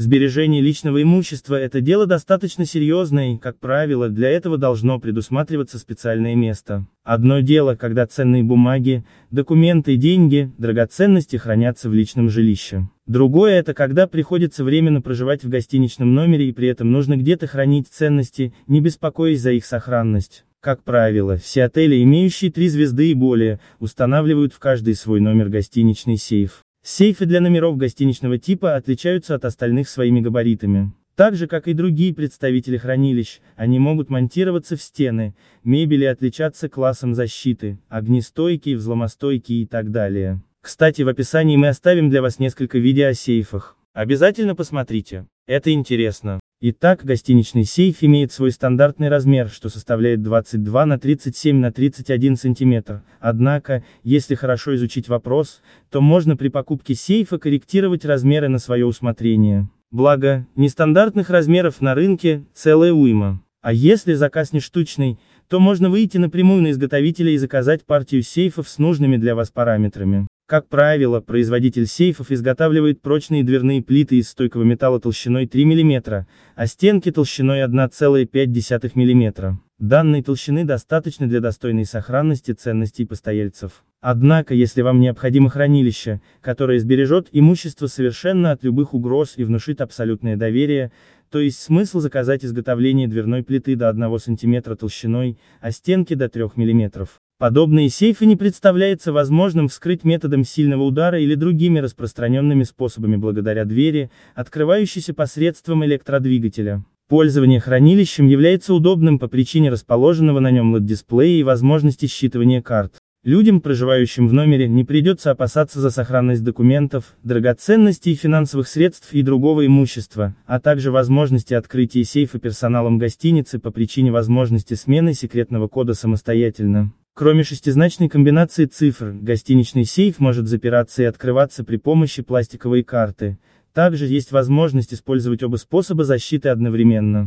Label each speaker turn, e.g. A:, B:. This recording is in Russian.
A: Сбережение личного имущества – это дело достаточно серьезное и, как правило, для этого должно предусматриваться специальное место. Одно дело, когда ценные бумаги, документы, деньги, драгоценности хранятся в личном жилище. Другое это когда приходится временно проживать в гостиничном номере и при этом нужно где-то хранить ценности, не беспокоясь за их сохранность. Как правило, все отели, имеющие три звезды и более, устанавливают в каждый свой номер гостиничный сейф. Сейфы для номеров гостиничного типа отличаются от остальных своими габаритами. Так же, как и другие представители хранилищ, они могут монтироваться в стены, мебели отличаться классом защиты, огнестойкие, взломостойкие и так далее. Кстати, в описании мы оставим для вас несколько видео о сейфах. Обязательно посмотрите. Это интересно. Итак, гостиничный сейф имеет свой стандартный размер, что составляет 22 на 37 на 31 сантиметр. Однако, если хорошо изучить вопрос, то можно при покупке сейфа корректировать размеры на свое усмотрение. Благо, нестандартных размеров на рынке целая уйма. А если заказ не штучный, то можно выйти напрямую на изготовителя и заказать партию сейфов с нужными для вас параметрами. Как правило, производитель сейфов изготавливает прочные дверные плиты из стойкого металла толщиной 3 мм, а стенки толщиной 1,5 мм. Данной толщины достаточно для достойной сохранности ценностей постояльцев. Однако, если вам необходимо хранилище, которое сбережет имущество совершенно от любых угроз и внушит абсолютное доверие, то есть смысл заказать изготовление дверной плиты до 1 см толщиной, а стенки до 3 мм. Подобные сейфы не представляется возможным вскрыть методом сильного удара или другими распространенными способами благодаря двери, открывающейся посредством электродвигателя. Пользование хранилищем является удобным по причине расположенного на нем LED-дисплея и возможности считывания карт. Людям, проживающим в номере, не придется опасаться за сохранность документов, драгоценностей, финансовых средств и другого имущества, а также возможности открытия сейфа персоналом гостиницы по причине возможности смены секретного кода самостоятельно. Кроме шестизначной комбинации цифр, гостиничный сейф может запираться и открываться при помощи пластиковой карты. Также есть возможность использовать оба способа защиты одновременно.